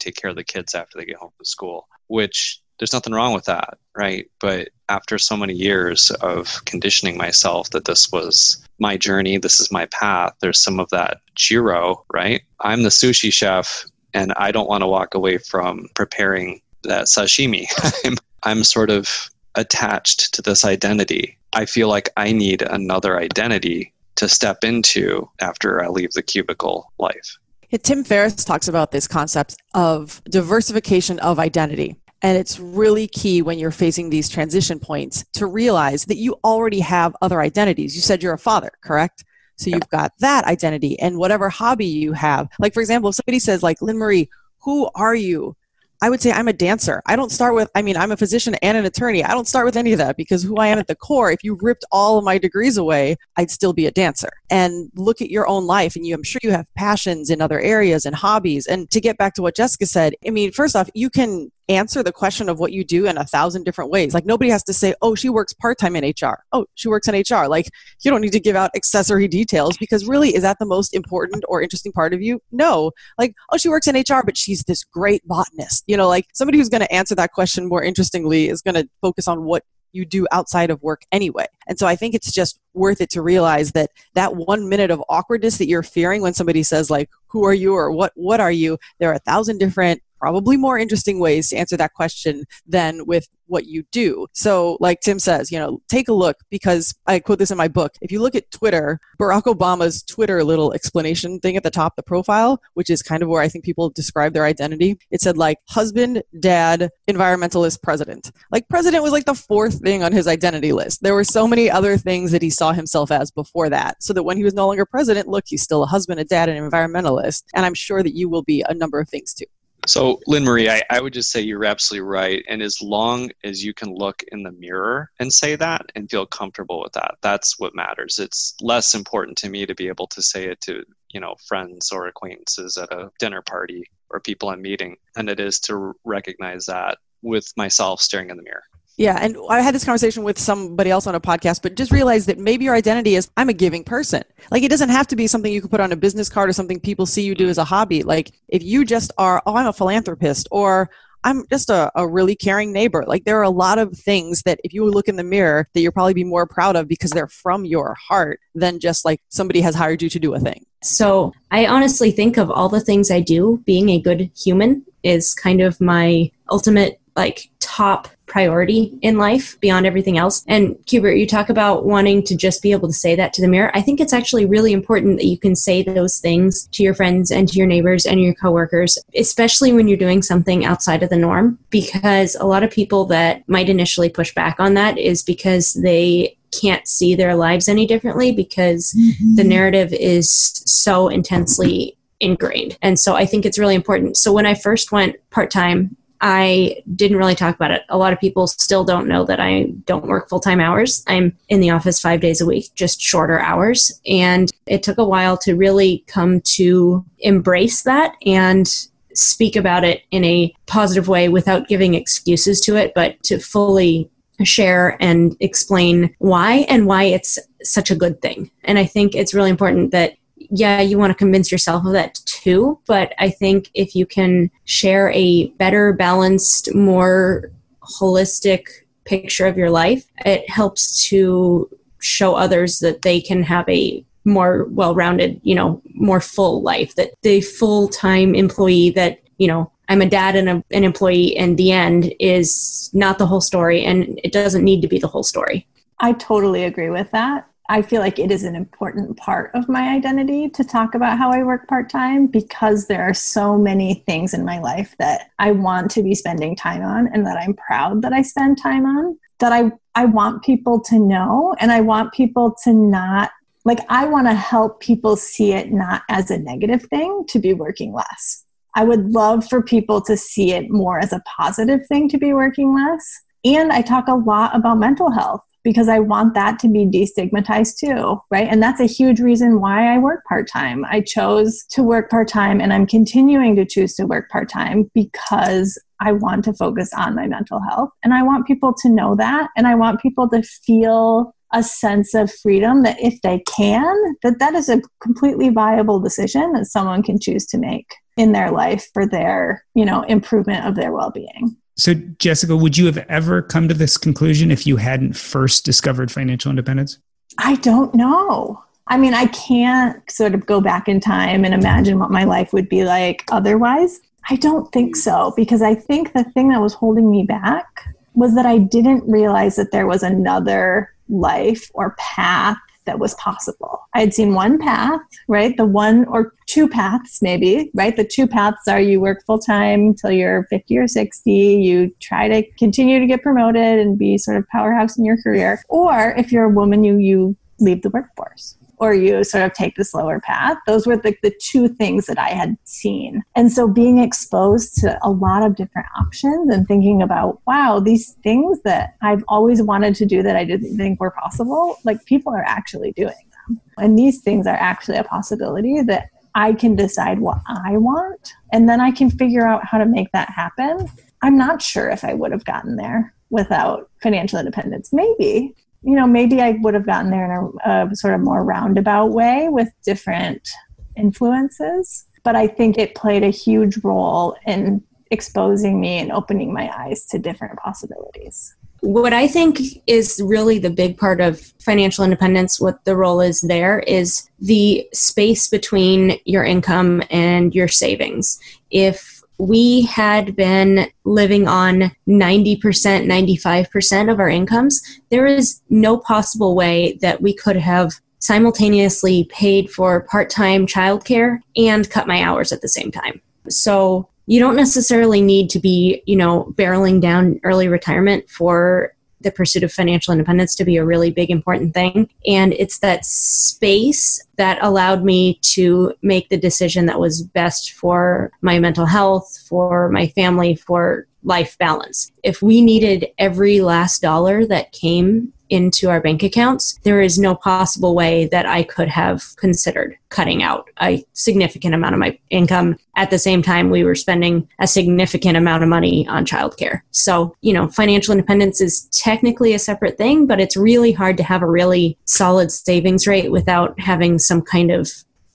Speaker 1: take care of the kids after they get home from school which there's nothing wrong with that, right? But after so many years of conditioning myself that this was my journey, this is my path, there's some of that Jiro, right? I'm the sushi chef and I don't want to walk away from preparing that sashimi. [LAUGHS] I'm, I'm sort of attached to this identity. I feel like I need another identity to step into after I leave the cubicle life.
Speaker 3: Yeah, Tim Ferriss talks about this concept of diversification of identity. And it's really key when you're facing these transition points to realize that you already have other identities. You said you're a father, correct? So you've got that identity and whatever hobby you have. Like, for example, if somebody says, like, Lynn Marie, who are you? I would say I'm a dancer. I don't start with, I mean, I'm a physician and an attorney. I don't start with any of that because who I am at the core, if you ripped all of my degrees away, I'd still be a dancer. And look at your own life, and you, I'm sure you have passions in other areas and hobbies. And to get back to what Jessica said, I mean, first off, you can answer the question of what you do in a thousand different ways. Like nobody has to say, oh, she works part time in HR. Oh, she works in HR. Like you don't need to give out accessory details because really, is that the most important or interesting part of you? No. Like, oh, she works in HR, but she's this great botanist. You know, like somebody who's going to answer that question more interestingly is going to focus on what you do outside of work anyway. And so I think it's just worth it to realize that that one minute of awkwardness that you're fearing when somebody says like, who are you or what, what are you? There are a thousand different probably more interesting ways to answer that question than with what you do. So, like Tim says, you know, take a look because I quote this in my book. If you look at Twitter, Barack Obama's Twitter little explanation thing at the top, the profile, which is kind of where I think people describe their identity, it said like husband, dad, environmentalist, president. Like president was like the fourth thing on his identity list. There were so many other things that he saw himself as before that. So that when he was no longer president, look, he's still a husband, a dad, an environmentalist. And I'm sure that you will be a number of things too.
Speaker 1: So, Lynn Marie, I, I, would just say you're absolutely right. And as long as you can look in the mirror and say that and feel comfortable with that, that's what matters. It's less important to me to be able to say it to, you know, friends or acquaintances at a dinner party or people I'm meeting than it is to recognize that with myself staring in the mirror.
Speaker 3: Yeah, and I had this conversation with somebody else on a podcast, but just realize that maybe your identity is I'm a giving person. Like it doesn't have to be something you can put on a business card or something people see you do as a hobby. Like if you just are, oh, I'm a philanthropist or I'm just a, a really caring neighbor. Like there are a lot of things that if you look in the mirror that you'll probably be more proud of because they're from your heart than just like somebody has hired you to do a thing.
Speaker 4: So I honestly think of all the things I do, being a good human is kind of my ultimate like top priority in life beyond everything else. And Cubert, you talk about wanting to just be able to say that to the mirror. I think it's actually really important that you can say those things to your friends and to your neighbors and your coworkers, especially when you're doing something outside of the norm, because a lot of people that might initially push back on that is because they can't see their lives any differently because mm-hmm. the narrative is so intensely ingrained. And so I think it's really important. So when I first went part time I didn't really talk about it. A lot of people still don't know that I don't work full time hours. I'm in the office five days a week, just shorter hours. And it took a while to really come to embrace that and speak about it in a positive way without giving excuses to it, but to fully share and explain why and why it's such a good thing. And I think it's really important that yeah, you want to convince yourself of that too. But I think if you can share a better, balanced, more holistic picture of your life, it helps to show others that they can have a more well rounded, you know, more full life, that the full time employee that, you know, I'm a dad and a, an employee, and the end is not the whole story, and it doesn't need to be the whole story.
Speaker 2: I totally agree with that. I feel like it is an important part of my identity to talk about how I work part time because there are so many things in my life that I want to be spending time on and that I'm proud that I spend time on that I, I want people to know and I want people to not like I want to help people see it not as a negative thing to be working less. I would love for people to see it more as a positive thing to be working less. And I talk a lot about mental health because I want that to be destigmatized too, right? And that's a huge reason why I work part time. I chose to work part time and I'm continuing to choose to work part time because I want to focus on my mental health. And I want people to know that. And I want people to feel a sense of freedom that if they can, that that is a completely viable decision that someone can choose to make in their life for their, you know, improvement of their well-being.
Speaker 7: So, Jessica, would you have ever come to this conclusion if you hadn't first discovered financial independence?
Speaker 2: I don't know. I mean, I can't sort of go back in time and imagine what my life would be like otherwise. I don't think so because I think the thing that was holding me back was that I didn't realize that there was another life or path that was possible. I had seen one path, right? The one or two paths, maybe, right? The two paths are you work full time till you're 50 or 60, you try to continue to get promoted and be sort of powerhouse in your career. Or if you're a woman, you, you leave the workforce or you sort of take the slower path. Those were the, the two things that I had seen. And so being exposed to a lot of different options and thinking about, wow, these things that I've always wanted to do that I didn't think were possible, like people are actually doing them. And these things are actually a possibility that I can decide what I want and then I can figure out how to make that happen. I'm not sure if I would have gotten there without financial independence. Maybe, you know, maybe I would have gotten there in a, a sort of more roundabout way with different influences. But I think it played a huge role in exposing me and opening my eyes to different possibilities.
Speaker 4: What I think is really the big part of financial independence, what the role is there, is the space between your income and your savings. If we had been living on 90%, 95% of our incomes, there is no possible way that we could have simultaneously paid for part time childcare and cut my hours at the same time. So you don't necessarily need to be, you know, barreling down early retirement for the pursuit of financial independence to be a really big important thing and it's that space that allowed me to make the decision that was best for my mental health for my family for life balance if we needed every last dollar that came into our bank accounts, there is no possible way that I could have considered cutting out a significant amount of my income. At the same time, we were spending a significant amount of money on childcare. So, you know, financial independence is technically a separate thing, but it's really hard to have a really solid savings rate without having some kind of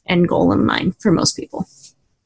Speaker 4: end goal in mind for most people.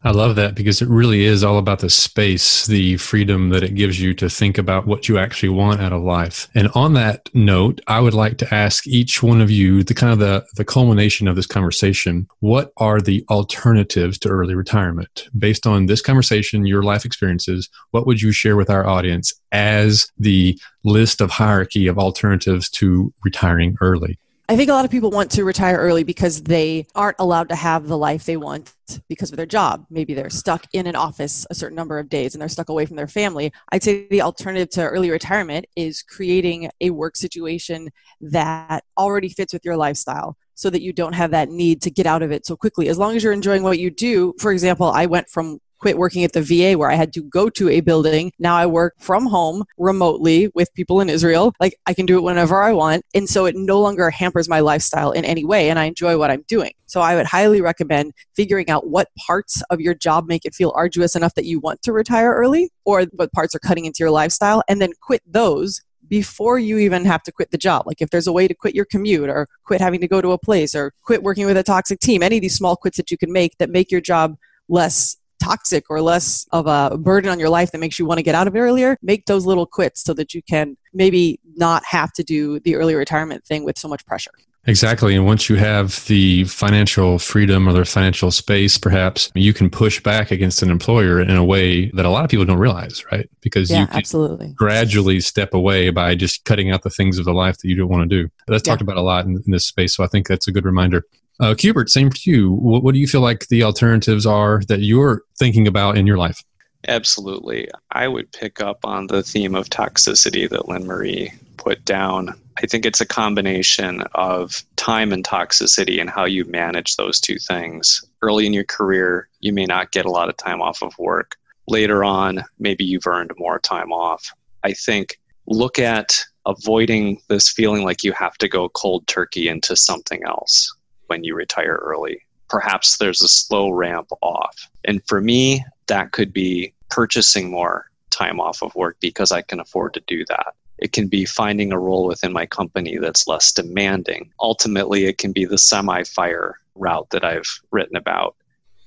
Speaker 6: I love that because it really is all about the space, the freedom that it gives you to think about what you actually want out of life. And on that note, I would like to ask each one of you the kind of the, the culmination of this conversation. What are the alternatives to early retirement? Based on this conversation, your life experiences, what would you share with our audience as the list of hierarchy of alternatives to retiring early?
Speaker 3: I think a lot of people want to retire early because they aren't allowed to have the life they want because of their job. Maybe they're stuck in an office a certain number of days and they're stuck away from their family. I'd say the alternative to early retirement is creating a work situation that already fits with your lifestyle so that you don't have that need to get out of it so quickly. As long as you're enjoying what you do, for example, I went from quit working at the VA where I had to go to a building. Now I work from home remotely with people in Israel. Like I can do it whenever I want. And so it no longer hampers my lifestyle in any way. And I enjoy what I'm doing. So I would highly recommend figuring out what parts of your job make it feel arduous enough that you want to retire early or what parts are cutting into your lifestyle and then quit those before you even have to quit the job. Like if there's a way to quit your commute or quit having to go to a place or quit working with a toxic team, any of these small quits that you can make that make your job less toxic or less of a burden on your life that makes you want to get out of it earlier, make those little quits so that you can maybe not have to do the early retirement thing with so much pressure.
Speaker 6: Exactly. And once you have the financial freedom or the financial space, perhaps you can push back against an employer in a way that a lot of people don't realize, right? Because
Speaker 3: yeah,
Speaker 6: you can
Speaker 3: absolutely.
Speaker 6: gradually step away by just cutting out the things of the life that you don't want to do. That's yeah. talked about a lot in, in, this space. So I think that's a good reminder. Uh, Cubert, same for you. What, what do you feel like the alternatives are that you're thinking about in your life?
Speaker 1: Absolutely. I would pick up on the theme of toxicity that Lynn Marie put down. I think it's a combination of time and toxicity and how you manage those two things. Early in your career, you may not get a lot of time off of work. Later on, maybe you've earned more time off. I think look at avoiding this feeling like you have to go cold turkey into something else when you retire early. Perhaps there's a slow ramp off. And for me, that could be purchasing more time off of work because I can afford to do that. It can be finding a role within my company that's less demanding. Ultimately, it can be the semi fire route that I've written about,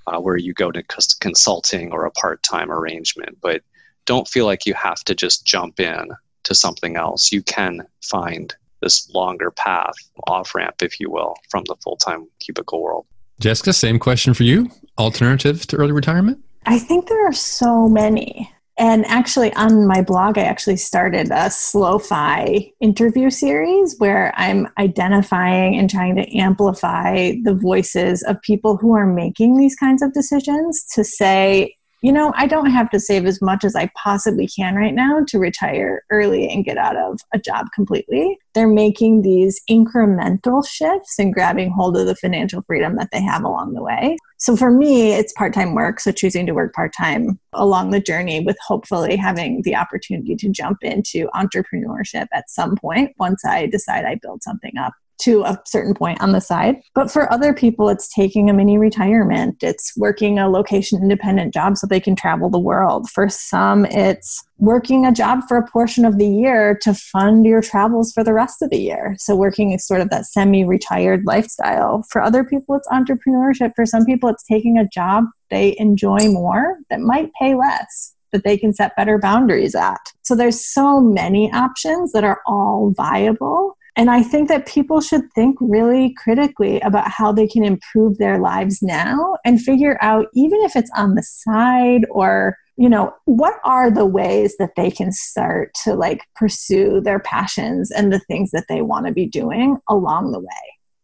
Speaker 1: uh, where you go to consulting or a part time arrangement. But don't feel like you have to just jump in to something else. You can find this longer path, off ramp, if you will, from the full time cubicle world.
Speaker 6: Jessica, same question for you. Alternative to early retirement?
Speaker 2: I think there are so many. And actually, on my blog, I actually started a slow fi interview series where I'm identifying and trying to amplify the voices of people who are making these kinds of decisions to say, you know, I don't have to save as much as I possibly can right now to retire early and get out of a job completely. They're making these incremental shifts and grabbing hold of the financial freedom that they have along the way. So for me, it's part time work. So choosing to work part time along the journey with hopefully having the opportunity to jump into entrepreneurship at some point once I decide I build something up to a certain point on the side. But for other people, it's taking a mini retirement. It's working a location independent job so they can travel the world. For some, it's working a job for a portion of the year to fund your travels for the rest of the year. So working is sort of that semi retired lifestyle. For other people, it's entrepreneurship. For some people, it's taking a job they enjoy more that might pay less that they can set better boundaries at. So there's so many options that are all viable and I think that people should think really critically about how they can improve their lives now and figure out, even if it's on the side or, you know, what are the ways that they can start to like pursue their passions and the things that they want to be doing along the way.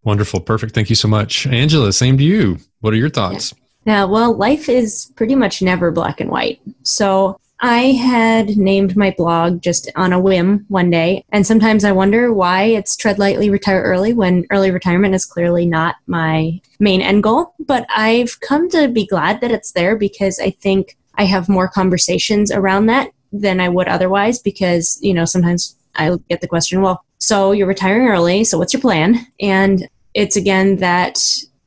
Speaker 6: Wonderful. Perfect. Thank you so much. Angela, same to you. What are your thoughts?
Speaker 4: Yeah. yeah well, life is pretty much never black and white. So I had named my blog just on a whim one day, and sometimes I wonder why it's tread lightly, retire early when early retirement is clearly not my main end goal. But I've come to be glad that it's there because I think I have more conversations around that than I would otherwise because, you know, sometimes I get the question, well, so you're retiring early, so what's your plan? And it's again that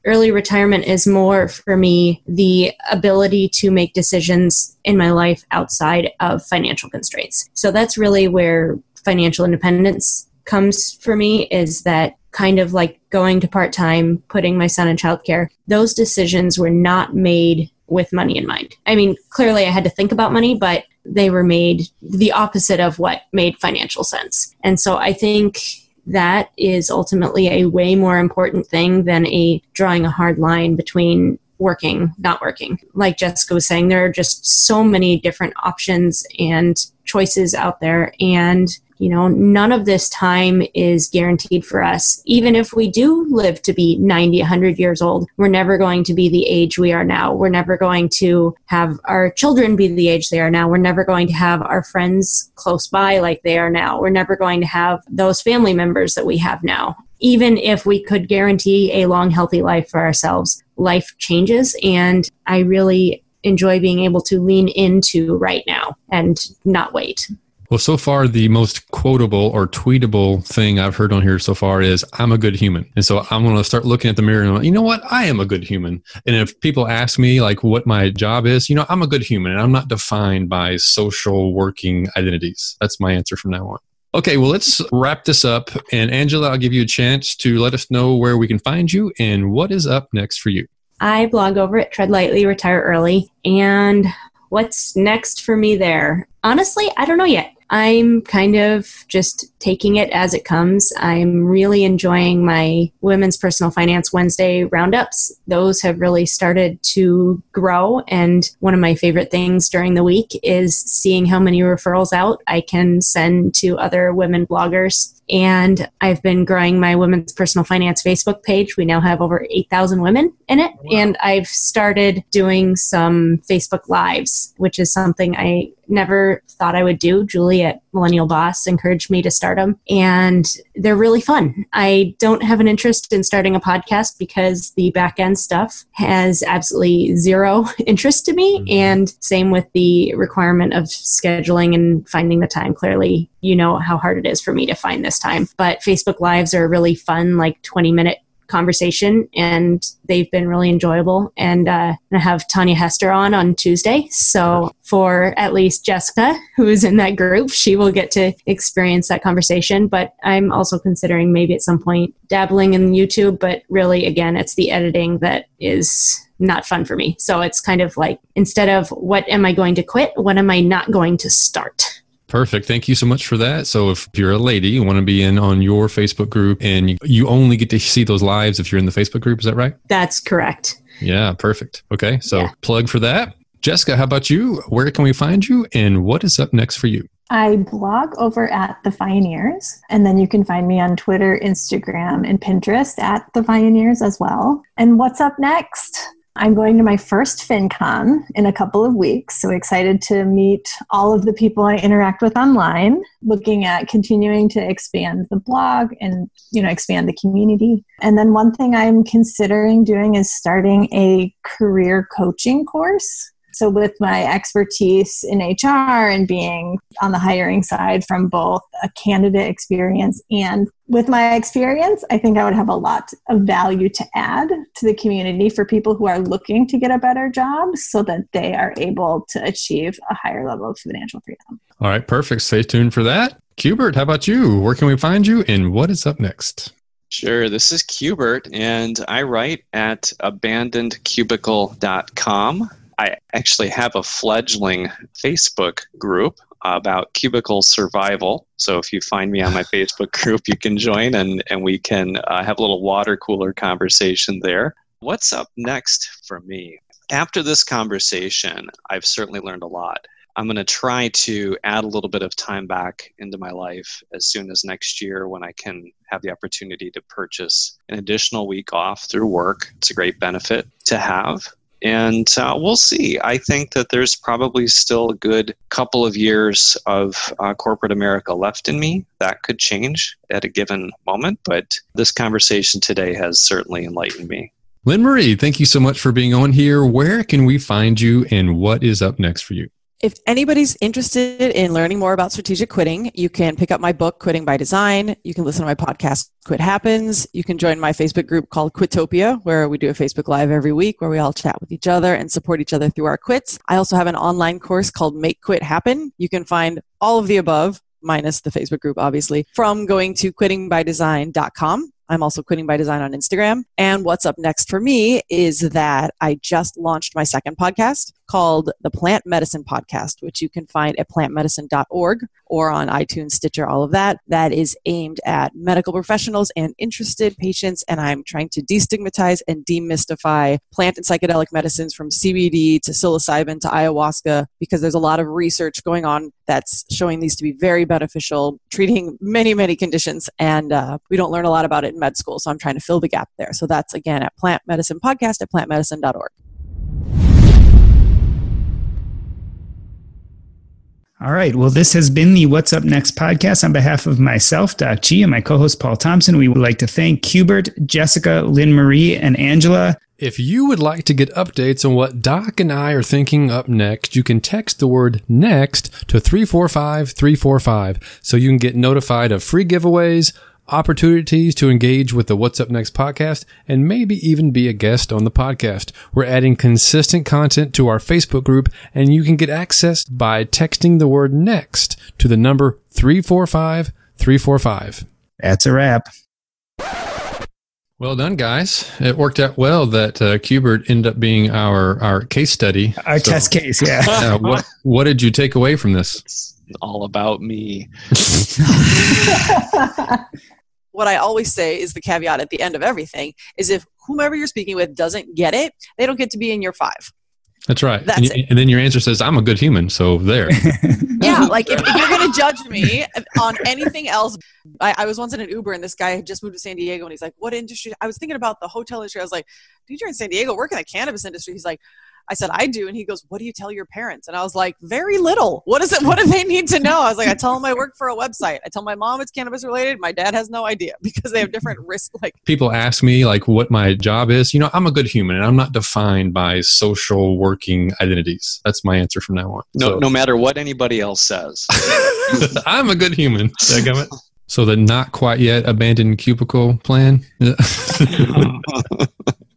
Speaker 4: early retirement is more for me the ability to make decisions in my life outside of financial constraints. So that's really where financial independence comes for me is that kind of like going to part time, putting my son in childcare. Those decisions were not made with money in mind. I mean, clearly I had to think about money, but they were made the opposite of what made financial sense. And so I think that is ultimately a way more important thing than a drawing a hard line between working, not working. Like Jessica was saying, there are just so many different options and choices out there. And you know, none of this time is guaranteed for us. Even if we do live to be 90, 100 years old, we're never going to be the age we are now. We're never going to have our children be the age they are now. We're never going to have our friends close by like they are now. We're never going to have those family members that we have now. Even if we could guarantee a long, healthy life for ourselves, life changes. And I really enjoy being able to lean into right now and not wait.
Speaker 6: Well, so far, the most quotable or tweetable thing I've heard on here so far is I'm a good human. And so I'm going to start looking at the mirror and, you know what? I am a good human. And if people ask me like what my job is, you know, I'm a good human and I'm not defined by social working identities. That's my answer from now on. Okay, well, let's wrap this up. And Angela, I'll give you a chance to let us know where we can find you and what is up next for you.
Speaker 4: I blog over at Tread Lightly, Retire Early. And what's next for me there? Honestly, I don't know yet. I'm kind of just taking it as it comes. I'm really enjoying my Women's Personal Finance Wednesday roundups. Those have really started to grow. And one of my favorite things during the week is seeing how many referrals out I can send to other women bloggers and I've been growing my women's personal finance Facebook page. We now have over 8,000 women in it. Wow. And I've started doing some Facebook Lives, which is something I never thought I would do. Julie at Millennial Boss encouraged me to start them, and they're really fun. I don't have an interest in starting a podcast because the back end stuff has absolutely zero [LAUGHS] interest to me. Mm-hmm. And same with the requirement of scheduling and finding the time. Clearly, you know how hard it is for me to find this time. But Facebook Lives are really fun, like 20 minute conversation and they've been really enjoyable. And uh, i have Tanja Hester on on tuesday. So for at least jessica who is in that group she will get to experience that conversation. But i'm also considering maybe at some point dabbling in youtube. But really again it's the editing that is not fun for me. So it's kind of like instead of what am i going to quit what am i not going to start
Speaker 6: Perfect. Thank you so much for that. So, if you're a lady, you want to be in on your Facebook group, and you, you only get to see those lives if you're in the Facebook group. Is that right?
Speaker 4: That's correct.
Speaker 6: Yeah, perfect. Okay, so yeah. plug for that. Jessica, how about you? Where can we find you, and what is up next for you?
Speaker 2: I blog over at The Fioneers, and then you can find me on Twitter, Instagram, and Pinterest at The Fioneers as well. And what's up next? I'm going to my first FinCon in a couple of weeks, so excited to meet all of the people I interact with online, looking at continuing to expand the blog and, you know, expand the community. And then one thing I'm considering doing is starting a career coaching course so, with my expertise in HR and being on the hiring side from both a candidate experience and with my experience, I think I would have a lot of value to add to the community for people who are looking to get a better job so that they are able to achieve a higher level of financial freedom.
Speaker 6: All right, perfect. Stay tuned for that. Cubert, how about you? Where can we find you and what is up next?
Speaker 1: Sure. This is Cubert, and I write at abandonedcubicle.com. I actually have a fledgling Facebook group about cubicle survival. So if you find me on my [LAUGHS] Facebook group, you can join and, and we can uh, have a little water cooler conversation there. What's up next for me? After this conversation, I've certainly learned a lot. I'm going to try to add a little bit of time back into my life as soon as next year when I can have the opportunity to purchase an additional week off through work. It's a great benefit to have and uh, we'll see. I think that there's probably still a good couple of years of uh, corporate America left in me. That could change at a given moment, but this conversation today has certainly enlightened me.
Speaker 6: Lynn Marie, thank you so much for being on here. Where can we find you and what is up next for you?
Speaker 3: If anybody's interested in learning more about strategic quitting, you can pick up my book, Quitting by Design. You can listen to my podcast, Quit Happens. You can join my Facebook group called Quitopia, where we do a Facebook Live every week where we all chat with each other and support each other through our quits. I also have an online course called Make Quit Happen. You can find all of the above minus the Facebook group, obviously, from going to quittingbydesign.com. I'm also quitting by design on Instagram. And what's up next for me is that I just launched my second podcast called the Plant Medicine Podcast, which you can find at plantmedicine.org or on iTunes, Stitcher, all of that. That is aimed at medical professionals and interested patients. And I'm trying to destigmatize and demystify plant and psychedelic medicines from CBD to psilocybin to ayahuasca because there's a lot of research going on that's showing these to be very beneficial, treating many, many conditions. And uh, we don't learn a lot about it in med school. So I'm trying to fill the gap there. So that's again at Plant Medicine Podcast at plantmedicine.org.
Speaker 7: All right. Well, this has been the What's Up Next podcast. On behalf of myself, Doc G, and my co host, Paul Thompson, we would like to thank Cubert, Jessica, Lynn Marie, and Angela.
Speaker 6: If you would like to get updates on what Doc and I are thinking up next, you can text the word next to 345 345 so you can get notified of free giveaways opportunities to engage with the What's Up Next podcast, and maybe even be a guest on the podcast. We're adding consistent content to our Facebook group, and you can get access by texting the word next to the number 345 345.
Speaker 7: That's a wrap.
Speaker 6: Well done, guys. It worked out well that uh, Cubert ended up being our, our case study.
Speaker 7: Our so, test case, yeah.
Speaker 6: uh, [LAUGHS] what, what did you take away from this?
Speaker 1: It's all about me. [LAUGHS] [LAUGHS]
Speaker 3: what I always say is the caveat at the end of everything is if whomever you're speaking with doesn't get it, they don't get to be in your five.
Speaker 6: That's right.
Speaker 3: That's
Speaker 6: and,
Speaker 3: it.
Speaker 6: and then your answer says, I'm a good human. So there. [LAUGHS]
Speaker 3: yeah. Like if, if you're going to judge me on anything else, I, I, was once in an Uber and this guy had just moved to San Diego and he's like, what industry? I was thinking about the hotel industry. I was like, dude, you're in San Diego, work in the cannabis industry. He's like, I said, I do. And he goes, What do you tell your parents? And I was like, Very little. What is it? What do they need to know? I was like, I tell them I work for a website. I tell my mom it's cannabis related. My dad has no idea [LAUGHS] because they have different risk. Like
Speaker 6: people ask me like what my job is. You know, I'm a good human and I'm not defined by social working identities. That's my answer from now on.
Speaker 1: No, so, no matter what anybody else says. [LAUGHS]
Speaker 6: I'm a good human. So the not quite yet abandoned cubicle plan. [LAUGHS]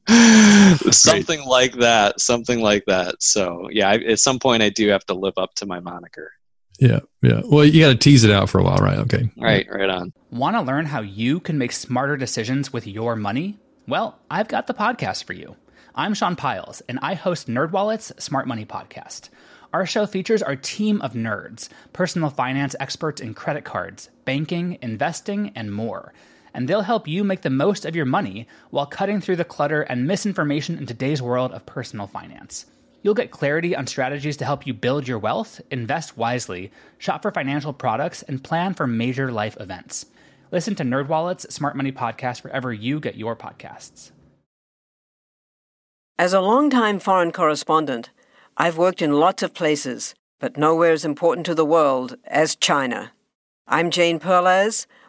Speaker 6: [LAUGHS]
Speaker 1: something like that something like that. So yeah I, at some point i do have to live up to my moniker.
Speaker 6: Yeah yeah. Well you got to tease it out for a while right? Okay.
Speaker 1: Right right on.
Speaker 9: Want to learn how you can make smarter decisions with your money? Well i've got the podcast for you. I'm sean pyles and i host nerdwallet's smart money podcast. Our show features our team of nerds personal finance experts in credit cards banking investing and more and they'll help you make the most of your money while cutting through the clutter and misinformation in today's world of personal finance. You'll get clarity on strategies to help you build your wealth, invest wisely, shop for financial products, and plan for major life events. Listen to NerdWallet's Smart Money Podcast wherever you get your podcasts.
Speaker 10: As a longtime foreign correspondent, I've worked in lots of places, but nowhere as important to the world as China. I'm Jane Perlez